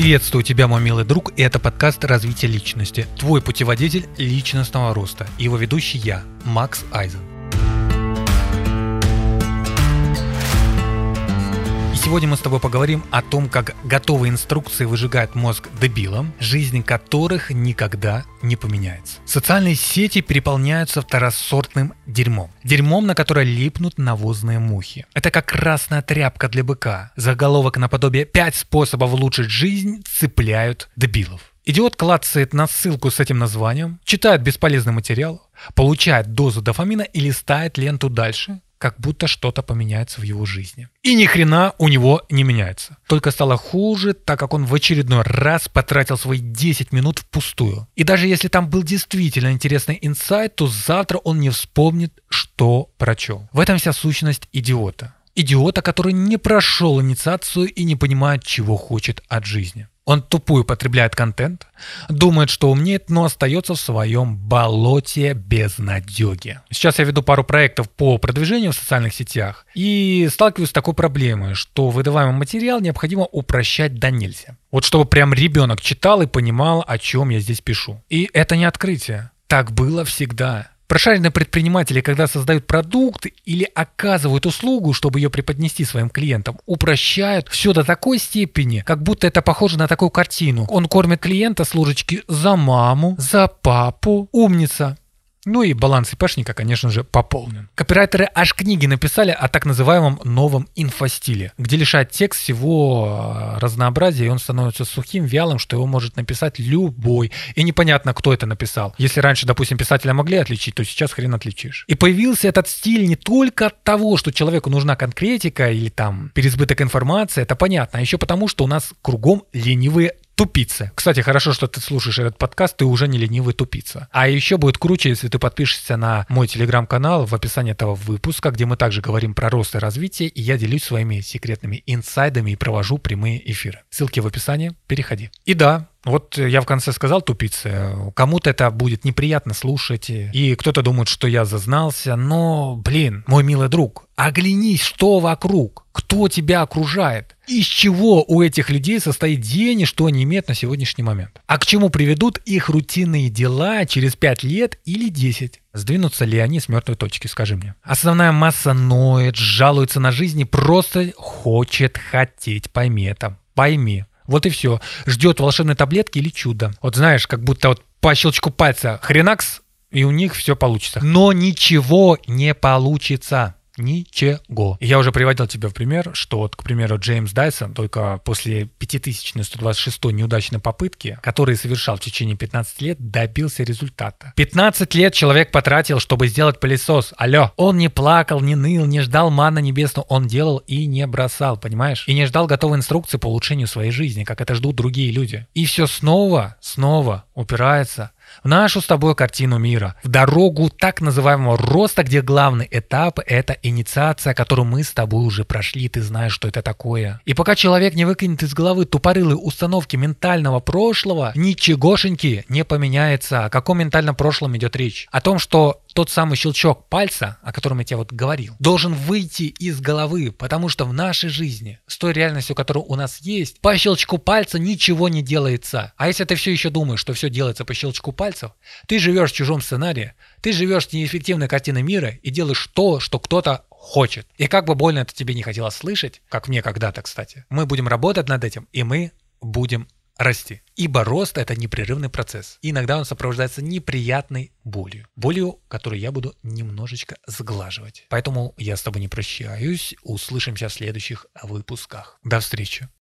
Приветствую тебя, мой милый друг, и это подкаст «Развитие личности», твой путеводитель личностного роста, его ведущий я, Макс Айзен. Сегодня мы с тобой поговорим о том, как готовые инструкции выжигают мозг дебилам, жизнь которых никогда не поменяется. Социальные сети переполняются второсортным дерьмом. Дерьмом, на которое липнут навозные мухи. Это как красная тряпка для быка. Заголовок наподобие «5 способов улучшить жизнь» цепляют дебилов. Идиот клацает на ссылку с этим названием, читает бесполезный материал, получает дозу дофамина и листает ленту дальше, как будто что-то поменяется в его жизни. И ни хрена у него не меняется. Только стало хуже, так как он в очередной раз потратил свои 10 минут впустую. И даже если там был действительно интересный инсайт, то завтра он не вспомнит, что прочел. В этом вся сущность идиота. Идиота, который не прошел инициацию и не понимает, чего хочет от жизни. Он тупую потребляет контент, думает, что умнеет, но остается в своем болоте безнадеги. Сейчас я веду пару проектов по продвижению в социальных сетях и сталкиваюсь с такой проблемой, что выдаваемый материал необходимо упрощать до нельзя. Вот чтобы прям ребенок читал и понимал, о чем я здесь пишу. И это не открытие. Так было всегда. Прошаренные предприниматели, когда создают продукт или оказывают услугу, чтобы ее преподнести своим клиентам, упрощают все до такой степени, как будто это похоже на такую картину. Он кормит клиента с ложечки за маму, за папу, умница. Ну и баланс ИПшника, конечно же, пополнен. Копирайтеры аж книги написали о так называемом новом инфостиле, где лишает текст всего э, разнообразия, и он становится сухим, вялым, что его может написать любой. И непонятно, кто это написал. Если раньше, допустим, писателя могли отличить, то сейчас хрен отличишь. И появился этот стиль не только от того, что человеку нужна конкретика или там переизбыток информации, это понятно, а еще потому, что у нас кругом ленивые тупица. Кстати, хорошо, что ты слушаешь этот подкаст, ты уже не ленивый тупица. А еще будет круче, если ты подпишешься на мой телеграм-канал в описании этого выпуска, где мы также говорим про рост и развитие, и я делюсь своими секретными инсайдами и провожу прямые эфиры. Ссылки в описании, переходи. И да, вот я в конце сказал тупицы. Кому-то это будет неприятно слушать. И кто-то думает, что я зазнался. Но, блин, мой милый друг, оглянись, что вокруг. Кто тебя окружает? Из чего у этих людей состоит день и что они имеют на сегодняшний момент? А к чему приведут их рутинные дела через 5 лет или 10? Сдвинутся ли они с мертвой точки, скажи мне. Основная масса ноет, жалуется на жизнь и просто хочет хотеть. Пойми это. Пойми. Вот и все. Ждет волшебной таблетки или чудо. Вот знаешь, как будто вот по щелчку пальца хренакс, и у них все получится. Но ничего не получится. Ничего. Я уже приводил тебе в пример, что вот, к примеру, Джеймс Дайсон только после 5126 неудачной попытки, которые совершал в течение 15 лет, добился результата. 15 лет человек потратил, чтобы сделать пылесос. Алло. Он не плакал, не ныл, не ждал мана небесного. Он делал и не бросал, понимаешь? И не ждал готовой инструкции по улучшению своей жизни, как это ждут другие люди. И все снова, снова упирается в нашу с тобой картину мира, в дорогу так называемого роста, где главный этап – это инициация, которую мы с тобой уже прошли, ты знаешь, что это такое. И пока человек не выкинет из головы тупорылые установки ментального прошлого, ничегошеньки не поменяется. О каком ментальном прошлом идет речь? О том, что тот самый щелчок пальца, о котором я тебе вот говорил, должен выйти из головы, потому что в нашей жизни, с той реальностью, которая у нас есть, по щелчку пальца ничего не делается. А если ты все еще думаешь, что все делается по щелчку пальцев, ты живешь в чужом сценарии, ты живешь неэффективной картине мира и делаешь то, что кто-то хочет. И как бы больно это тебе не хотелось слышать, как мне когда-то, кстати, мы будем работать над этим, и мы будем расти. Ибо рост – это непрерывный процесс. И иногда он сопровождается неприятной болью. Болью, которую я буду немножечко сглаживать. Поэтому я с тобой не прощаюсь. Услышимся в следующих выпусках. До встречи.